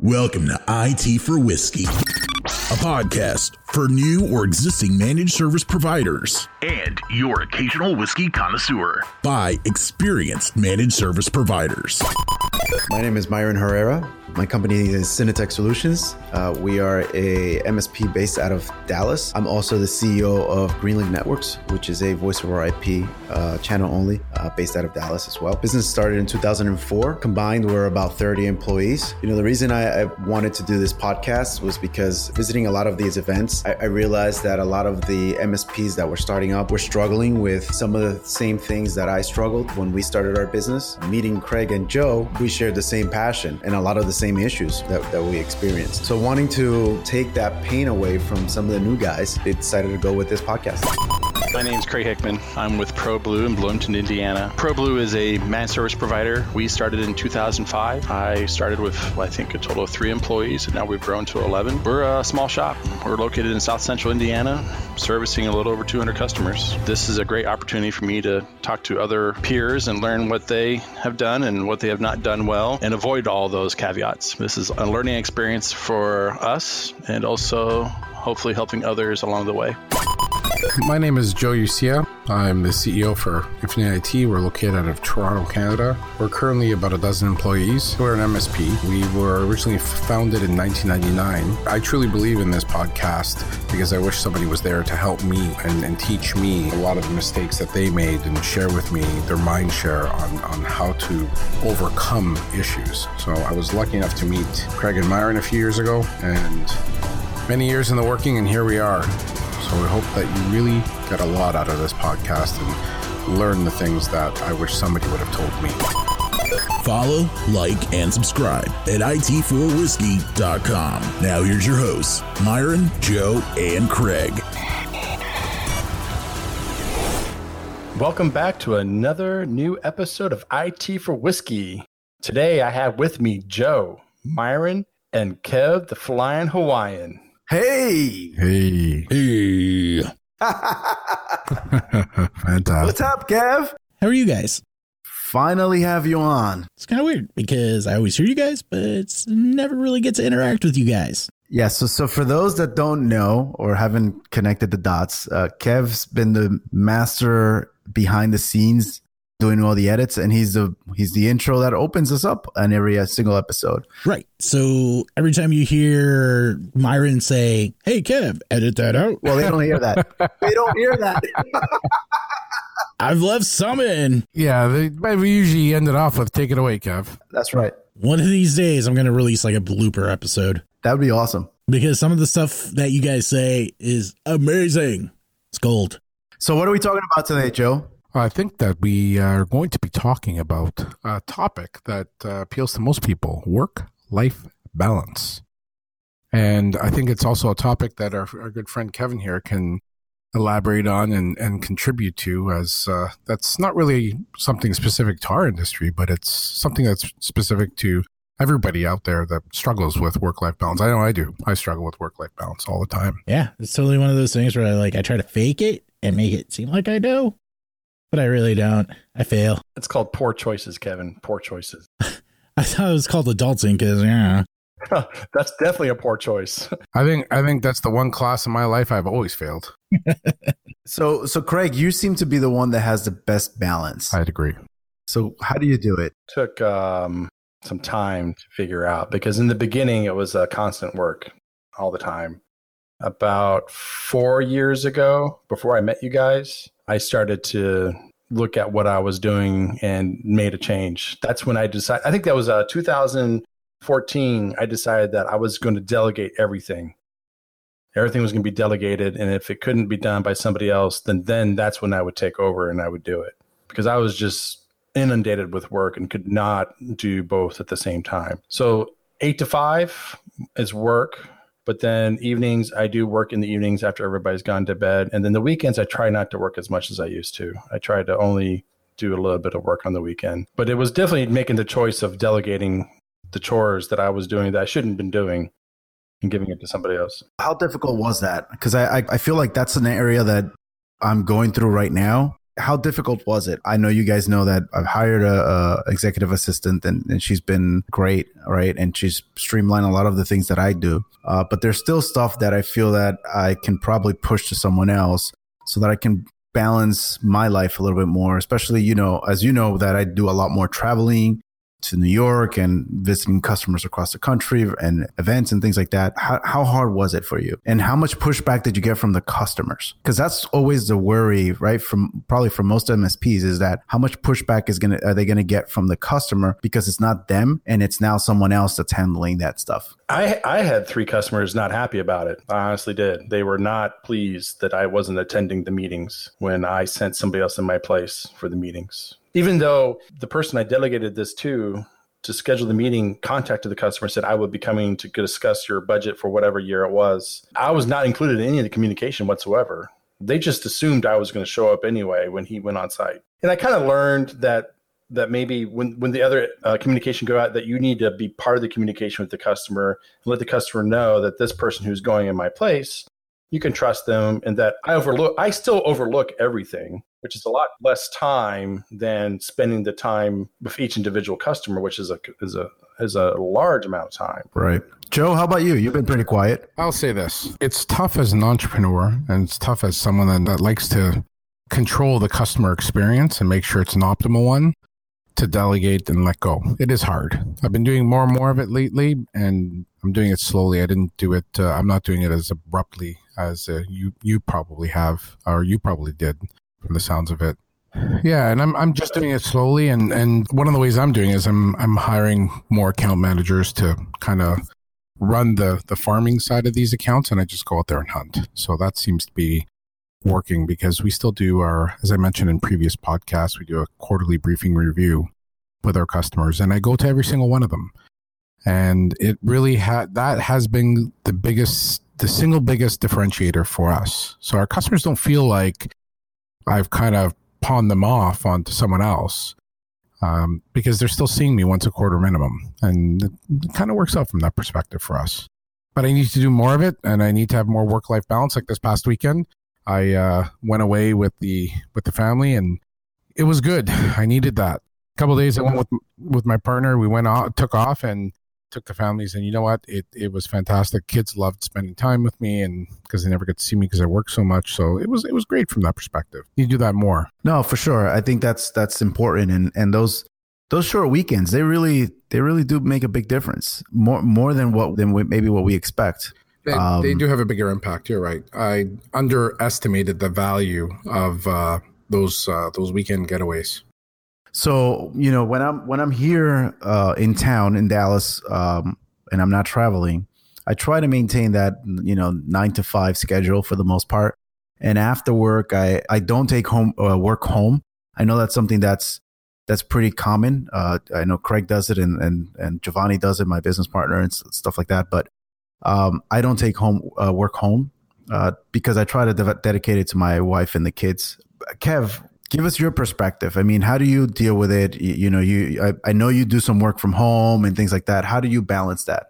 Welcome to IT for Whiskey, a podcast for new or existing managed service providers and your occasional whiskey connoisseur. by experienced managed service providers. My name is Myron Herrera. My company is Synetek Solutions. Uh, we are a MSP based out of Dallas. I'm also the CEO of Greenlink Networks, which is a voice over IP uh, channel only uh, based out of Dallas as well. Business started in 2004. Combined, we're about 30 employees. You know, the reason I, I wanted to do this podcast was because visiting a lot of these events, I, I realized that a lot of the MSPs that were starting up were struggling with some of the same things that I struggled when we started our business. Meeting Craig and Joe, we shared the same passion and a lot of the same issues that, that we experienced. So, wanting to take that pain away from some of the new guys, they decided to go with this podcast. My name is Craig Hickman. I'm with ProBlue in Bloomington, Indiana. ProBlue is a managed service provider. We started in 2005. I started with, I think, a total of three employees, and now we've grown to 11. We're a small shop. We're located in South Central Indiana, servicing a little over 200 customers. This is a great opportunity for me to talk to other peers and learn what they have done and what they have not done well, and avoid all those caveats. This is a learning experience for us, and also hopefully helping others along the way. My name is Joe Ucia. I'm the CEO for Infinite IT. We're located out of Toronto, Canada. We're currently about a dozen employees. We're an MSP. We were originally founded in 1999. I truly believe in this podcast because I wish somebody was there to help me and, and teach me a lot of the mistakes that they made and share with me their mind share on, on how to overcome issues. So I was lucky enough to meet Craig and Myron a few years ago and many years in the working, and here we are. So we hope that you really get a lot out of this podcast and learn the things that I wish somebody would have told me. Follow, like, and subscribe at it4whiskey.com. Now here's your hosts, Myron, Joe, and Craig. Welcome back to another new episode of IT for Whiskey. Today I have with me Joe, Myron, and Kev the Flying Hawaiian. Hey! Hey. Hey. Fantastic. What's up, Kev? How are you guys? Finally have you on. It's kind of weird because I always hear you guys, but it's never really get to interact with you guys. Yeah, so so for those that don't know or haven't connected the dots, uh, Kev's been the master behind the scenes doing all the edits, and he's the he's the intro that opens us up on every uh, single episode. Right. So every time you hear Myron say, Hey, Kev, edit that out, Well, they don't hear that. they don't hear that. I've left some in. Yeah, they, we usually ended off with take it away, Kev. That's right. One of these days, I'm going to release like a blooper episode That would be awesome. because some of the stuff that you guys say is amazing. It's gold. So, what are we talking about today, Joe? I think that we are going to be talking about a topic that uh, appeals to most people work life balance. And I think it's also a topic that our, our good friend Kevin here can elaborate on and, and contribute to, as uh, that's not really something specific to our industry, but it's something that's specific to everybody out there that struggles with work life balance. I know I do. I struggle with work life balance all the time. Yeah. It's totally one of those things where I like, I try to fake it and make it seem like I do, but I really don't. I fail. It's called poor choices, Kevin. Poor choices. I thought it was called adulting because, yeah. That's definitely a poor choice. I think I think that's the one class in my life I've always failed. So, so Craig, you seem to be the one that has the best balance. I'd agree. So, how do you do it? Took um, some time to figure out because in the beginning it was a constant work all the time. About four years ago, before I met you guys, I started to look at what I was doing and made a change. That's when I decided, I think that was uh, 2014. I decided that I was going to delegate everything. Everything was going to be delegated. And if it couldn't be done by somebody else, then, then that's when I would take over and I would do it because I was just inundated with work and could not do both at the same time. So eight to five is work. But then evenings, I do work in the evenings after everybody's gone to bed. And then the weekends, I try not to work as much as I used to. I try to only do a little bit of work on the weekend. But it was definitely making the choice of delegating the chores that I was doing that I shouldn't have been doing and giving it to somebody else. How difficult was that? Because I, I I feel like that's an area that I'm going through right now. How difficult was it? I know you guys know that I've hired a, a executive assistant and, and, she's been great, right? And she's streamlined a lot of the things that I do. Uh, but there's still stuff that I feel that I can probably push to someone else so that I can balance my life a little bit more, especially, you know, as you know, that I do a lot more traveling to New York and visiting customers across the country and events and things like that. How, how hard was it for you? And how much pushback did you get from the customers? Because that's always the worry, right? From probably from most MSPs is that how much pushback is gonna are they gonna get from the customer because it's not them and it's now someone else that's handling that stuff. I I had three customers not happy about it. I honestly did. They were not pleased that I wasn't attending the meetings when I sent somebody else in my place for the meetings even though the person I delegated this to to schedule the meeting contacted the customer said I would be coming to discuss your budget for whatever year it was. I was not included in any of the communication whatsoever. They just assumed I was going to show up anyway when he went on site. And I kind of learned that that maybe when when the other uh, communication go out that you need to be part of the communication with the customer and let the customer know that this person who's going in my place you can trust them and that I overlook I still overlook everything which is a lot less time than spending the time with each individual customer, which is a is a is a large amount of time. Right. Joe, how about you? You've been pretty quiet. I'll say this. It's tough as an entrepreneur and it's tough as someone that, that likes to control the customer experience and make sure it's an optimal one to delegate and let go. It is hard. I've been doing more and more of it lately and I'm doing it slowly. I didn't do it uh, I'm not doing it as abruptly as uh, you you probably have or you probably did from the sounds of it. Yeah, and I'm I'm just doing it slowly, and and one of the ways I'm doing is I'm I'm hiring more account managers to kind of run the the farming side of these accounts, and I just go out there and hunt. So that seems to be working because we still do our, as I mentioned in previous podcasts, we do a quarterly briefing review with our customers, and I go to every single one of them, and it really had that has been the biggest, the single biggest differentiator for us. So our customers don't feel like I've kind of pawned them off onto someone else um, because they're still seeing me once a quarter minimum. And it, kind of works out from that perspective for us. But I need to do more of it and I need to have more work life balance. Like this past weekend, I uh, went away with the with the family and it was good. I needed that. A couple days I went with with my partner. We went out, took off, and took the families and you know what? It, it was fantastic. Kids loved spending time with me and because they never get to see me because i work so much. So it was it was great from that perspective. You do that more. No for sure. I think that's that's important. And and those those short weekends they really they really do make a big difference. More more than what than maybe what we expect. They, um, they do have a bigger impact. You're right. I underestimated the value of uh, those uh, those weekend getaways so you know when I'm when I'm here uh, in town in Dallas um, and I'm not traveling, I try to maintain that you know nine to five schedule for the most part. And after work, I I don't take home uh, work home. I know that's something that's that's pretty common. Uh, I know Craig does it, and and and Giovanni does it, my business partner, and stuff like that. But um, I don't take home uh, work home uh, because I try to de- dedicate it to my wife and the kids. Kev, give us your perspective. I mean how do you deal with it? You, you know you I, I, know you do some work from home and things like that. How do you balance that?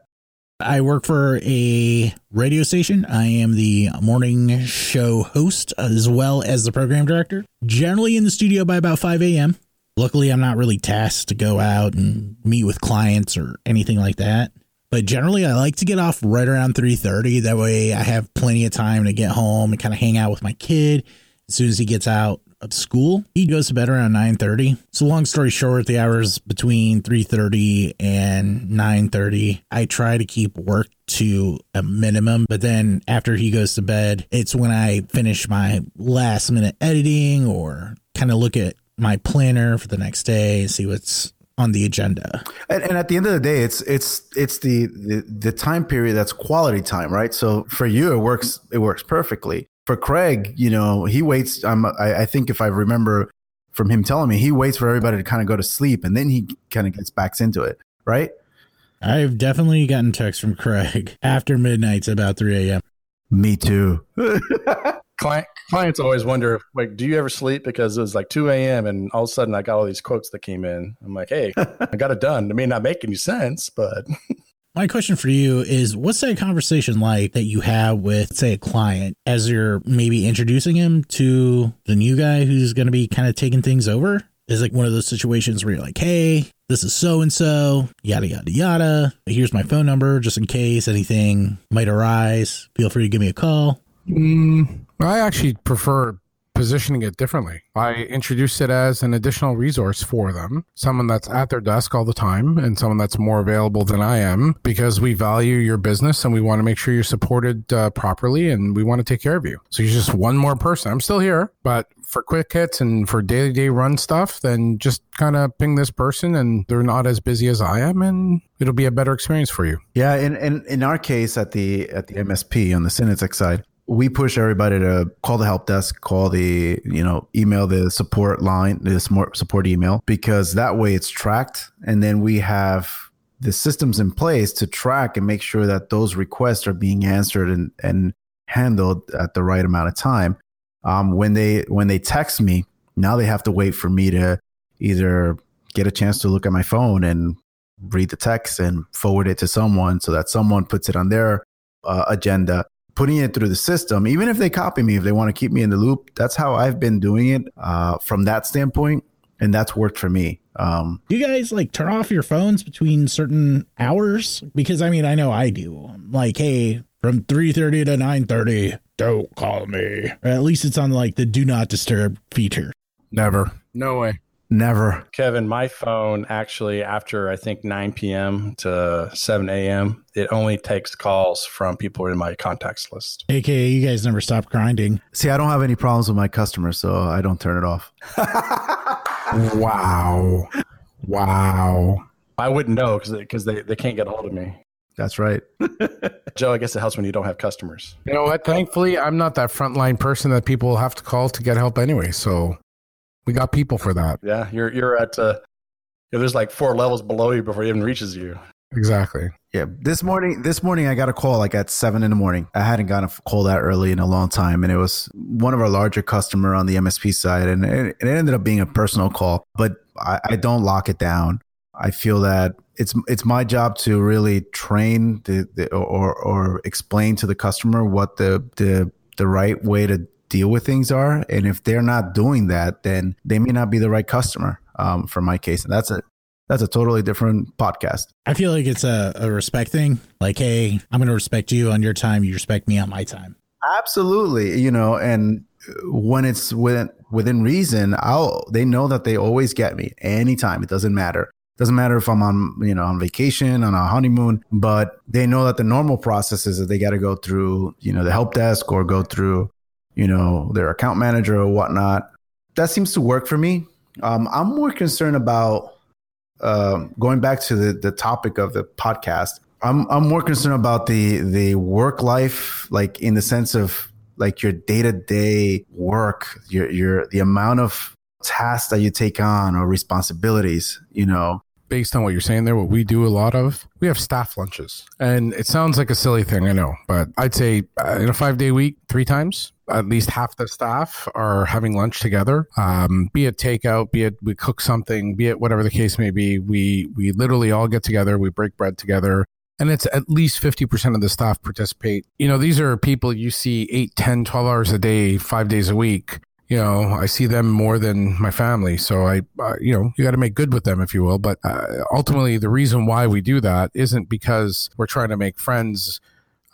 I work for a radio station. I am the morning show host as well as the program director. Generally in the studio by about 5 a.m luckily i'm not really tasked to go out and meet with clients or anything like that. But generally i like to get off right around 3.30 that way i have plenty of time to get home and kind of hang out with my kid. As soon as he gets out of school. He goes to bed around 9:30. So long story short, the hours between 3:30 and 9:30, I try to keep work to a minimum, but then after he goes to bed, it's when I finish my last minute editing or kind of look at my planner for the next day and see what's on the agenda. And, and, at the end of the day, it's it's it's the, the the time period that's quality time, right? So for you, it works it works perfectly for Craig, you know, he waits. Um, I, I think if I remember from him telling me, he waits for everybody to kind of go to sleep and then he kind of gets back into it, right? I've definitely gotten texts from Craig after midnight, about 3 a.m. Me too. Client, clients always wonder, like, do you ever sleep? Because it was like 2 a.m. and all of a sudden I got all these quotes that came in. I'm like, hey, I got it done. It may not make any sense, but My question for you is what's that conversation like that you have with, say, a client as you're maybe introducing him to the new guy who's going to be kind of taking things over? Is like one of those situations where you're like, hey, this is so and so, yada, yada, yada. Here's my phone number just in case anything might arise. Feel free to give me a call. Mm, I actually prefer positioning it differently. I introduced it as an additional resource for them, someone that's at their desk all the time and someone that's more available than I am because we value your business and we want to make sure you're supported uh, properly and we want to take care of you. So you're just one more person. I'm still here, but for quick hits and for day to day run stuff, then just kind of ping this person and they're not as busy as I am and it'll be a better experience for you. Yeah, in, in, in our case at the at the MSP on the Synetek side, we push everybody to call the help desk, call the, you know, email the support line, the support email, because that way it's tracked. And then we have the systems in place to track and make sure that those requests are being answered and, and handled at the right amount of time. Um, when they when they text me, now they have to wait for me to either get a chance to look at my phone and read the text and forward it to someone so that someone puts it on their uh, agenda putting it through the system, even if they copy me, if they want to keep me in the loop, that's how I've been doing it uh, from that standpoint. And that's worked for me. Um, do you guys like turn off your phones between certain hours? Because I mean, I know I do. Like, hey, from 3.30 to 9.30, don't call me. Or at least it's on like the do not disturb feature. Never. No way. Never. Kevin, my phone actually, after I think 9 p.m. to 7 a.m., it only takes calls from people in my contacts list. AKA, you guys never stop grinding. See, I don't have any problems with my customers, so I don't turn it off. wow. Wow. I wouldn't know because they, they can't get a hold of me. That's right. Joe, I guess it helps when you don't have customers. You know what? Thankfully, I'm not that frontline person that people have to call to get help anyway. So we got people for that. Yeah, you're you're at uh, there's like four levels below you before it even reaches you. Exactly. Yeah. This morning, this morning I got a call like at seven in the morning. I hadn't gotten a call that early in a long time, and it was one of our larger customer on the MSP side, and it, it ended up being a personal call. But I, I don't lock it down. I feel that it's it's my job to really train the, the or or explain to the customer what the the the right way to deal with things are. And if they're not doing that, then they may not be the right customer um, for my case. And that's a that's a totally different podcast. I feel like it's a, a respect thing. Like, hey, I'm going to respect you on your time. You respect me on my time. Absolutely. You know, and when it's within within reason, I'll they know that they always get me anytime. It doesn't matter. Doesn't matter if I'm on, you know, on vacation, on a honeymoon, but they know that the normal process is that they got to go through, you know, the help desk or go through you know, their account manager or whatnot. That seems to work for me. Um, I'm more concerned about uh, going back to the, the topic of the podcast. I'm I'm more concerned about the the work life, like in the sense of like your day to day work, your your the amount of tasks that you take on or responsibilities. You know, based on what you're saying there, what we do a lot of, we have staff lunches. And it sounds like a silly thing, I know, but I'd say uh, in a five day week, three times, at least half the staff are having lunch together. Um, be it takeout, be it we cook something, be it whatever the case may be. We we literally all get together, we break bread together. And it's at least 50% of the staff participate. You know, these are people you see 8, 10, 12 hours a day, five days a week you know, I see them more than my family. So I, uh, you know, you got to make good with them, if you will. But uh, ultimately, the reason why we do that isn't because we're trying to make friends.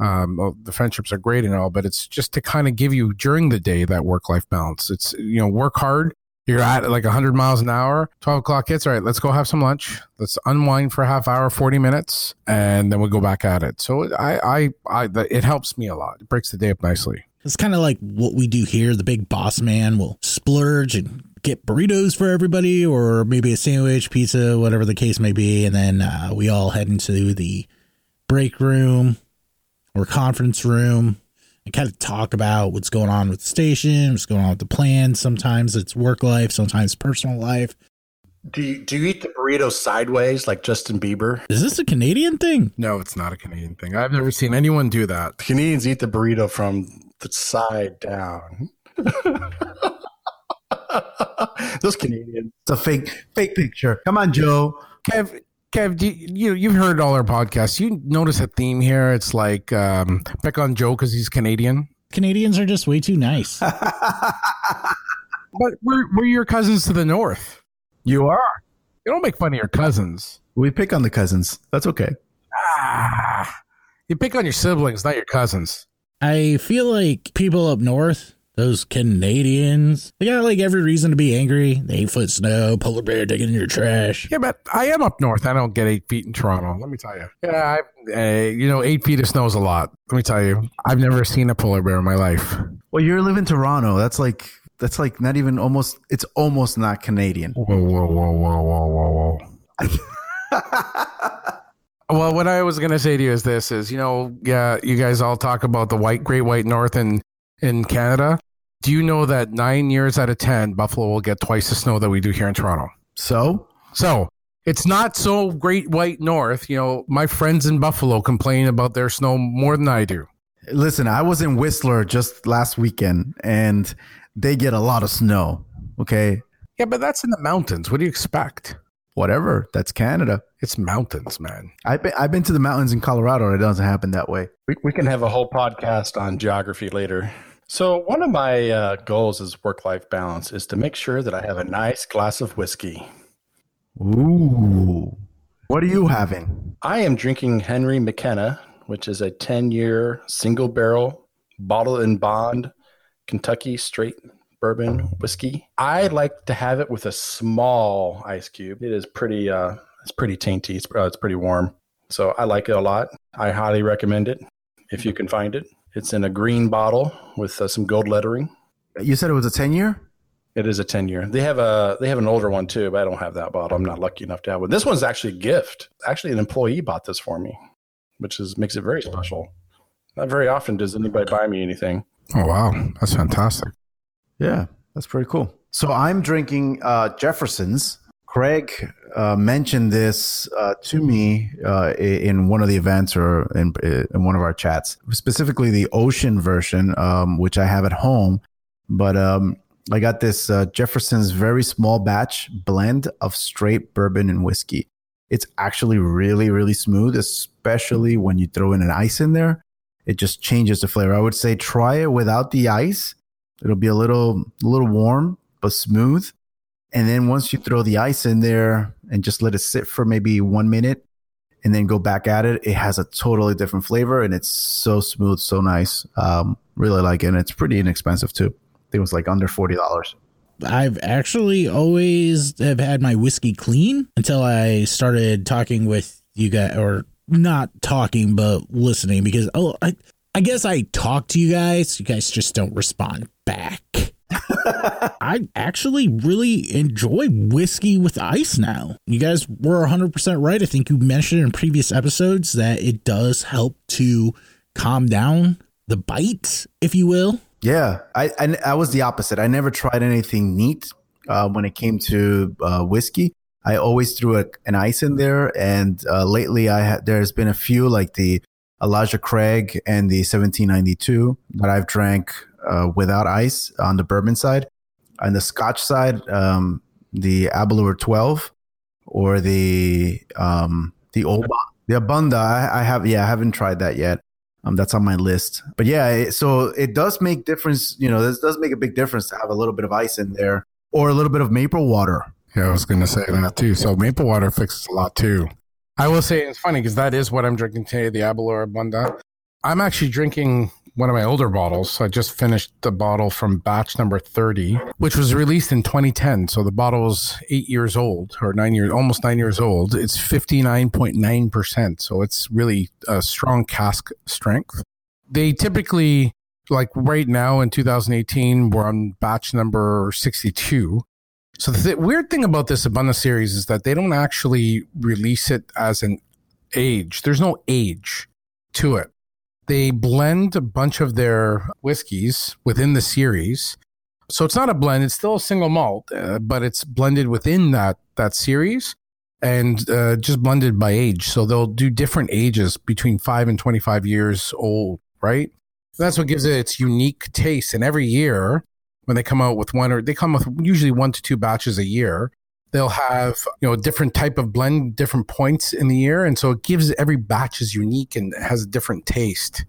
Um, well, the friendships are great and all, but it's just to kind of give you during the day that work life balance. It's, you know, work hard. You're at like 100 miles an hour. 12 o'clock hits. All right, let's go have some lunch. Let's unwind for a half hour, 40 minutes, and then we'll go back at it. So I, I, I, it helps me a lot. It breaks the day up nicely. It's kind of like what we do here. The big boss man will splurge and get burritos for everybody, or maybe a sandwich, pizza, whatever the case may be. And then uh, we all head into the break room or conference room and kind of talk about what's going on with the station, what's going on with the plan. Sometimes it's work life, sometimes personal life. Do you, do you eat the burrito sideways like Justin Bieber? Is this a Canadian thing? No, it's not a Canadian thing. I've never seen anyone do that. Canadians eat the burrito from the side down. Those Canadians. It's a fake fake picture. Come on, Joe. Kev, Kev, do you, you you've heard all our podcasts. You notice a theme here. It's like um, pick on Joe because he's Canadian. Canadians are just way too nice. But we're we're your cousins to the north. You are. You don't make fun of your cousins. We pick on the cousins. That's okay. Ah, you pick on your siblings, not your cousins. I feel like people up north, those Canadians, they got like every reason to be angry. The eight foot snow, polar bear digging in your trash. Yeah, but I am up north. I don't get eight feet in Toronto. Let me tell you. Yeah, I, uh, you know, eight feet of snow is a lot. Let me tell you. I've never seen a polar bear in my life. Well, you're living in Toronto. That's like that's like not even almost. It's almost not Canadian. Whoa, whoa, whoa, whoa, whoa, whoa, whoa. well, what I was gonna say to you is this: is you know, yeah, you guys all talk about the white, Great White North in in Canada. Do you know that nine years out of ten, Buffalo will get twice the snow that we do here in Toronto? So So it's not so Great White North. You know, my friends in Buffalo complain about their snow more than I do. listen, I was in Whistler just last weekend, and they get a lot of snow. Okay, Yeah, but that's in the mountains. What do you expect? Whatever. That's Canada. It's mountains, man. I've been I've been to the mountains in Colorado, and it doesn't happen that way. We, we can have a whole podcast on geography later. So, one of my uh, goals as work life balance is to make sure that I have a nice glass of whiskey. Ooh, what are you having? I am drinking Henry McKenna, which is a 10 year single barrel bottled in bond Kentucky straight bourbon whiskey. I like to have it with a small ice cube. It is pretty uh it's pretty tainty. It's, uh, it's pretty warm. So I like it a lot. I highly recommend it if you can find it. It's in a green bottle with uh, some gold lettering. You said it was a ten year. It is a 10 year. They have a they have an older one too, but I don't have that bottle. I'm not lucky enough to have one. This one's actually a gift. Actually, an employee bought this for me, which is makes it very special. Not very often does anybody buy me anything. Oh wow, that's fantastic. Yeah, that's pretty cool. So I'm drinking uh, Jefferson's. Craig uh, mentioned this uh, to me uh, in one of the events or in, in one of our chats, specifically the ocean version, um, which I have at home. But um, I got this uh, Jefferson's very small batch blend of straight bourbon and whiskey. It's actually really, really smooth, especially when you throw in an ice in there. It just changes the flavor. I would say try it without the ice It'll be a little a little warm but smooth. And then once you throw the ice in there and just let it sit for maybe one minute and then go back at it, it has a totally different flavor and it's so smooth, so nice. Um, really like it. And it's pretty inexpensive too. I think it was like under forty dollars. I've actually always have had my whiskey clean until I started talking with you guys, or not talking, but listening because oh, I I guess I talk to you guys. You guys just don't respond back. I actually really enjoy whiskey with ice now. You guys were 100% right. I think you mentioned in previous episodes that it does help to calm down the bite, if you will. Yeah, I, I I was the opposite. I never tried anything neat uh, when it came to uh, whiskey. I always threw a, an ice in there, and uh, lately I had there's been a few like the Elijah Craig and the 1792 that I've drank uh, without ice on the bourbon side. On the Scotch side, um, the Aberlour 12 or the um, the Old the A'bunadh. I, I have yeah, I haven't tried that yet. Um, that's on my list. But yeah, so it does make difference. You know, this does make a big difference to have a little bit of ice in there or a little bit of maple water. Yeah, I was going to say that too. So maple water fixes a lot too. I will say it's funny because that is what I'm drinking today, the Aberlour A'bunadh. I'm actually drinking one of my older bottles. So I just finished the bottle from batch number 30, which was released in 2010. So the bottle is eight years old or nine years, almost nine years old. It's 59.9%. So it's really a strong cask strength. They typically, like right now in 2018, we're on batch number 62. So the th- weird thing about this A'bunadh series is that they don't actually release it as an age. There's no age to it. They blend a bunch of their whiskeys within the series. So it's not a blend, it's still a single malt, uh, but it's blended within that that series and uh, just blended by age. So they'll do different ages between 5 and 25 years old, right? That's what gives it its unique taste and every year when they come out with one or they come with usually one to two batches a year They'll have you know a different type of blend, different points in the year, and so it gives every batch is unique and has a different taste.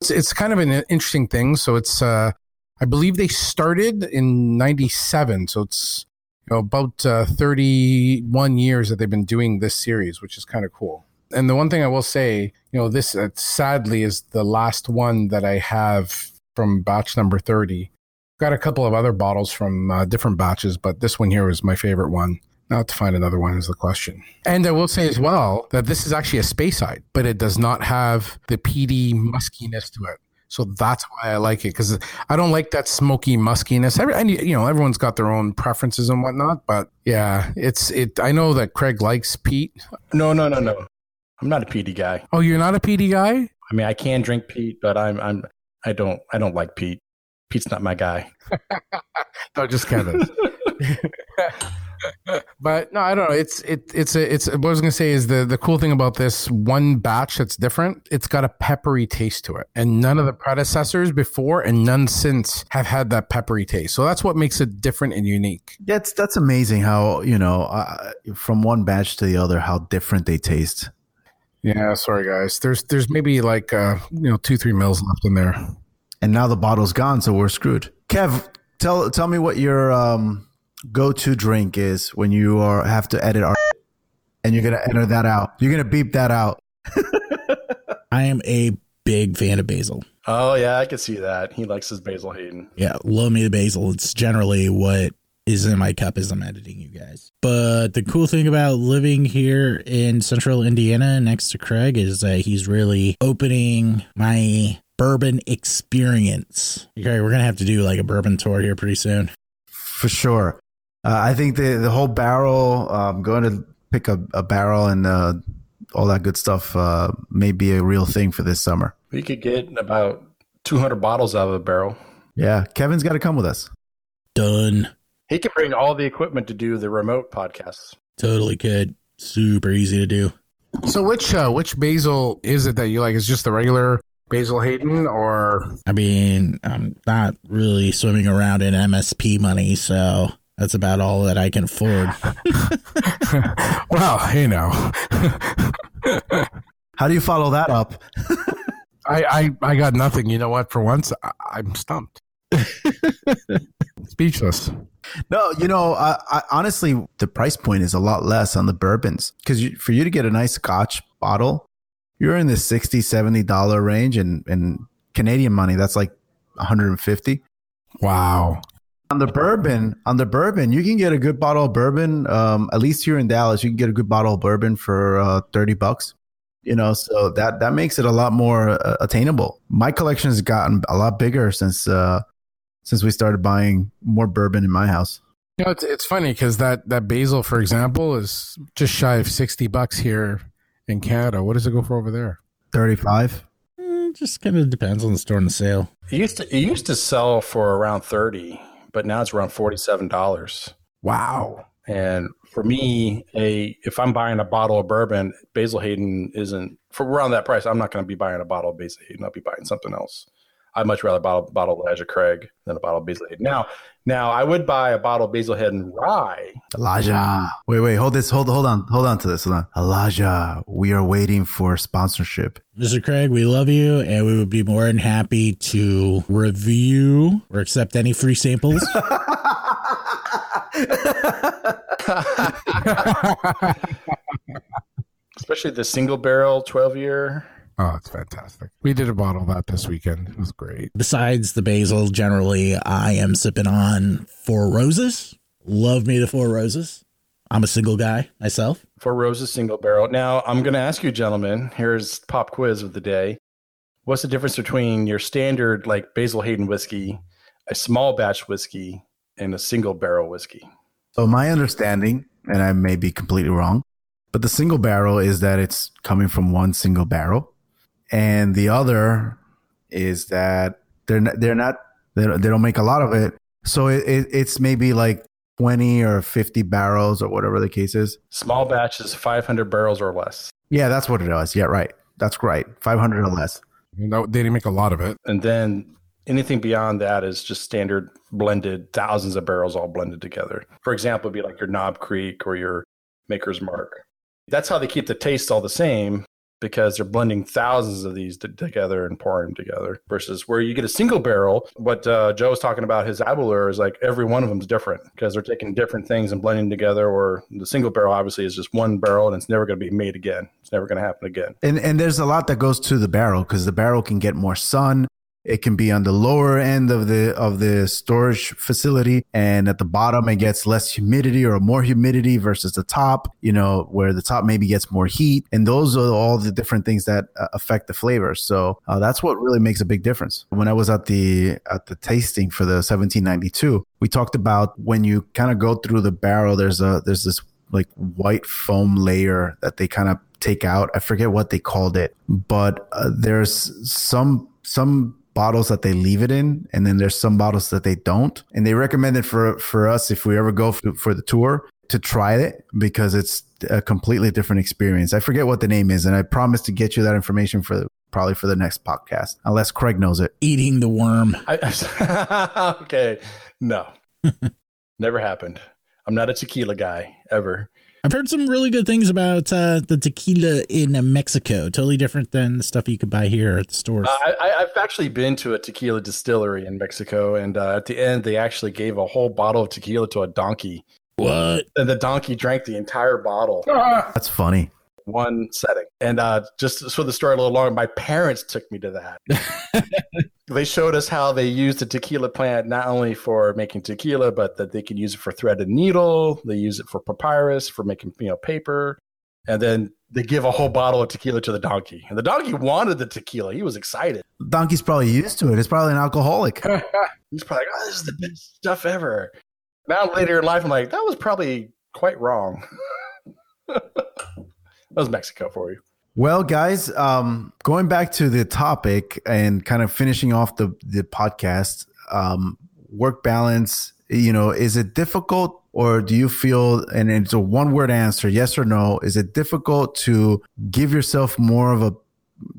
It's, it's kind of an interesting thing. So it's uh, I believe they started in '97, so it's you know about uh, 31 years that they've been doing this series, which is kind of cool. And the one thing I will say, you know, this uh, sadly is the last one that I have from batch number 30. Got a couple of other bottles from uh, different batches, but this one here was my favorite one. Now to find another one is the question. And I will say as well that this is actually a Speyside, but it does not have the peaty muskiness to it. So that's why I like it because I don't like that smoky muskiness. Every, and, you know, everyone's got their own preferences and whatnot, but yeah, it's it. I know that Craig likes peat. No, no, no, no. I'm not a peaty guy. Oh, you're not a peaty guy? I mean, I can drink peat, but I'm I'm I don't I don't like peat. Pete's not my guy. no, just Kevin. but no, I don't know. It's it it's a it's what I was gonna say is the the cool thing about this one batch that's different. It's got a peppery taste to it, and none of the predecessors before and none since have had that peppery taste. So that's what makes it different and unique. That's that's amazing how you know uh, from one batch to the other how different they taste. Yeah, sorry guys. There's there's maybe like uh, you know two three mils left in there, and now the bottle's gone, so we're screwed. Kev, tell tell me what your um go to drink is when you are have to edit our and you're gonna enter that out. You're gonna beep that out. I am a big fan of basil. Oh yeah, I can see that. He likes his basil Hayden. Yeah, love me the basil. It's generally what is in my cup as I'm editing you guys. But the cool thing about living here in central Indiana next to Craig is that he's really opening my bourbon experience. Okay, we're gonna have to do like a bourbon tour here pretty soon. For sure. Uh, I think the the whole barrel, um, going to pick a, a barrel and uh, all that good stuff uh, may be a real thing for this summer. We could get about 200 bottles out of a barrel. Yeah, Kevin's got to come with us. Done. He can bring all the equipment to do the remote podcasts. Totally could. Super easy to do. So which uh, which basil is it that you like? Is just the regular Basil Hayden or I mean, I'm not really swimming around in MSP money, so that's about all that I can afford. well, you know. How do you follow that up? I, I I got nothing. You know what? For once, I, I'm stumped. Speechless. No, you know, I, I, honestly, the price point is a lot less on the bourbons because for you to get a nice Scotch bottle, you're in the 60 70 dollar range, and and Canadian money, that's like 150. Wow. On the bourbon, on the bourbon, you can get a good bottle of bourbon. Um, at least here in Dallas, you can get a good bottle of bourbon for uh, 30 bucks you know so that that makes it a lot more uh, attainable my collection has gotten a lot bigger since uh since we started buying more bourbon in my house you know it's, it's funny because that that basil for example is just shy of 60 bucks here in canada what does it go for over there 35 it just kind of depends on the store and the sale it used to it used to sell for around 30 but now it's around $47 wow and for me, a if I'm buying a bottle of bourbon, Basil Hayden isn't for around that price. I'm not going to be buying a bottle of Basil Hayden. I'll be buying something else. I'd much rather buy a bottle of Elijah Craig than a bottle of Basil Hayden. Now, now I would buy a bottle of Basil Hayden rye. Elijah, wait, wait, hold this, hold, hold on, hold on to this. Hold on, Elijah, we are waiting for sponsorship. Mr. Craig, we love you, and we would be more than happy to review or accept any free samples. Especially the single barrel 12 year. Oh, it's fantastic. We did a bottle of that this weekend. It was great. Besides the basil, generally, I am sipping on Four Roses. Love me the Four Roses. I'm a single guy myself. Four Roses single barrel. Now, I'm going to ask you, gentlemen, here's pop quiz of the day. What's the difference between your standard, like Basil Hayden whiskey, a small batch whiskey, and a single barrel whiskey? So my understanding, and I may be completely wrong, but the single barrel is that it's coming from one single barrel, and the other is that they're not, they're not they don't, they don't make a lot of it. So it, it, it's maybe like 20 or 50 barrels or whatever the case is. Small batches, 500 barrels or less. Yeah, that's what it was. Yeah, right. That's right. 500 or less. No, they didn't make a lot of it. And then Anything beyond that is just standard blended, thousands of barrels all blended together. For example, it'd be like your Knob Creek or your Maker's Mark. That's how they keep the taste all the same because they're blending thousands of these together and pouring them together versus where you get a single barrel. What uh, Joe was talking about, his Aberlour is like every one of them is different because they're taking different things and blending together. Or the single barrel obviously is just one barrel and it's never going to be made again. It's never going to happen again. And and there's a lot that goes to the barrel because the barrel can get more sun. It can be on the lower end of the of the storage facility, and at the bottom it gets less humidity or more humidity versus the top. You know, where the top maybe gets more heat, and those are all the different things that uh, affect the flavor. So uh, that's what really makes a big difference. When I was at the at the tasting for the 1792, we talked about when you kind of go through the barrel. There's a there's this like white foam layer that they kind of take out. I forget what they called it, but uh, there's some some bottles that they leave it in, and then there's some bottles that they don't. And they recommend it for for us if we ever go for, for the tour to try it because it's a completely different experience. I forget what the name is, and I promise to get you that information for probably for the next podcast, unless Craig knows it. Eating the worm. I, okay, no, never happened. I'm not a tequila guy ever. I've heard some really good things about uh, the tequila in Mexico. Totally different than the stuff you could buy here at the stores. Uh, I, have actually been to a tequila distillery in Mexico, and uh, at the end, they actually gave a whole bottle of tequila to a donkey. What? And the donkey drank the entire bottle. That's funny one setting. And uh, just so the story a little longer, my parents took me to that. they showed us how they used the tequila plant not only for making tequila, but that they can use it for thread and needle. They use it for papyrus, for making you know paper. And then they give a whole bottle of tequila to the donkey. And the donkey wanted the tequila. He was excited. Donkey's probably used to it. It's probably an alcoholic. He's probably like, oh, this is the best stuff ever. Now later in life, I'm like, that was probably quite wrong. That was Mexico for you. Well, guys, um, going back to the topic and kind of finishing off the the podcast, um, work balance. You know, is it difficult, or do you feel? And it's a one word answer, yes or no. Is it difficult to give yourself more of a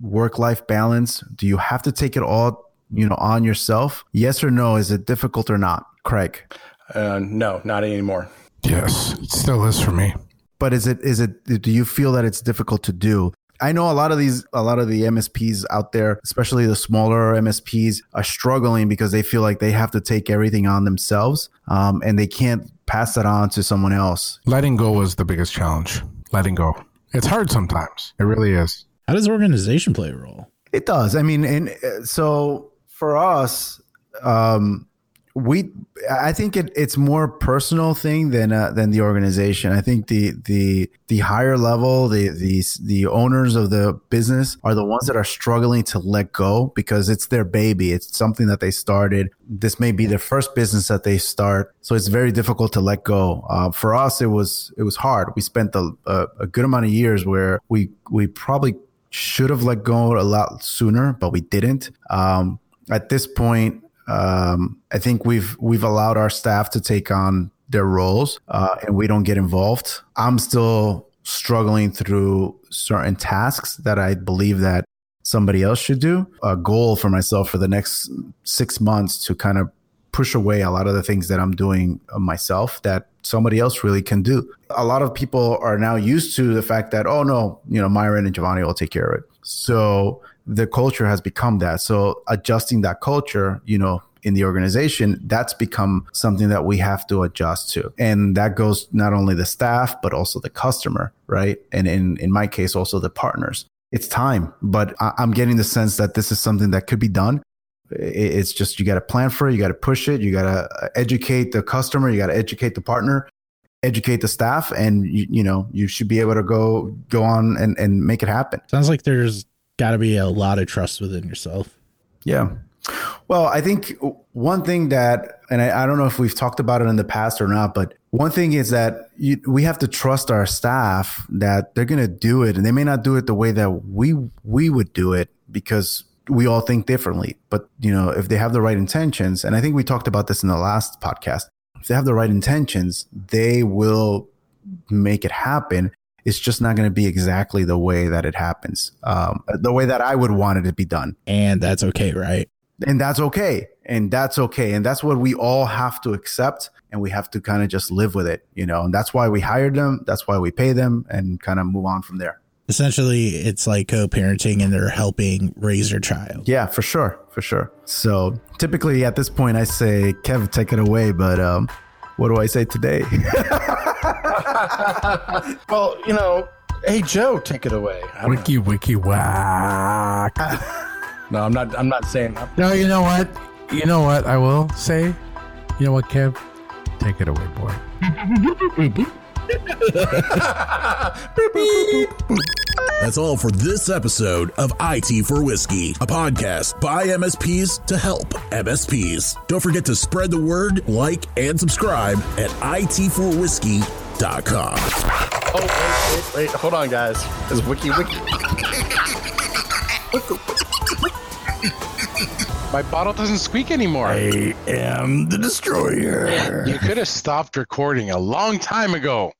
work life balance? Do you have to take it all, you know, on yourself? Yes or no? Is it difficult or not, Craig? Uh, no, not anymore. Yes, it still is for me but is it is it do you feel that it's difficult to do I know a lot of these, a lot of the MSPs out there, especially the smaller MSPs, are struggling because they feel like they have to take everything on themselves, um, and they can't pass that on to someone else. Letting go is the biggest challenge. Letting go. It's hard sometimes. It really is. How does organization play a role? It does. I mean, and uh, so for us, um, we i think it, it's more personal thing than uh, than the organization. I think the the the higher level the the the owners of the business are the ones that are struggling to let go because it's their baby. It's something that they started. This may be their first business that they start. So it's very difficult to let go. Uh, for us it was it was hard. We spent a, a, a good amount of years where we we probably should have let go a lot sooner but we didn't. Um, at this point um, I think we've we've allowed our staff to take on their roles, uh, and we don't get involved. I'm still struggling through certain tasks that I believe that somebody else should do. A goal for myself for the next six months to kind of push away a lot of the things that I'm doing myself that somebody else really can do. A lot of people are now used to the fact that, oh no, you know, Myron and Giovanni will take care of it. So the culture has become that. So adjusting that culture, you know, in the organization, that's become something that we have to adjust to. And that goes not only the staff, but also the customer, right? And in, in my case, also the partners. It's time, but I, I'm getting the sense that this is something that could be done. It's just you got to plan for it, you got to push it, you got to uh, educate the customer, you got to educate the partner, educate the staff, and you, you know you should be able to go go on and, and make it happen. Sounds like there's got to be a lot of trust within yourself. Yeah, well, I think one thing that, and I, I, don't know if we've talked about it in the past or not, but one thing is that you, we have to trust our staff that they're going to do it, and they may not do it the way that we we would do it because we all think differently. But you know, if they have the right intentions, and I think we talked about this in the last podcast, if they have the right intentions, they will make it happen. It's just not going to be exactly the way that it happens, um, the way that I would want it to be done. And that's okay, right? and that's okay. And that's okay. And that's what we all have to accept. And we have to kind of just live with it you know? And that's why we hired them. That's why we pay them and kind of move on from there. Essentially, it's like co-parenting, and they're helping raise your child. yeah for sure. For sure. So typically at this point i say kev take it away but um what do i say today Well, you know, hey Joe, take it away. I don't Wiki wiki whack. No, I'm not. I'm not saying. no, you know what? You know what I will say? You know what, Kev? Take it away, boy. That's all for this episode of IT for Whiskey, a podcast by MSPs to help MSPs. Don't forget to spread the word, like, and subscribe at it4whiskey.com. Oh, wait, wait, wait. Hold on, guys. It's Wiki Wiki? My bottle doesn't squeak anymore. I am the destroyer. You could have stopped recording a long time ago.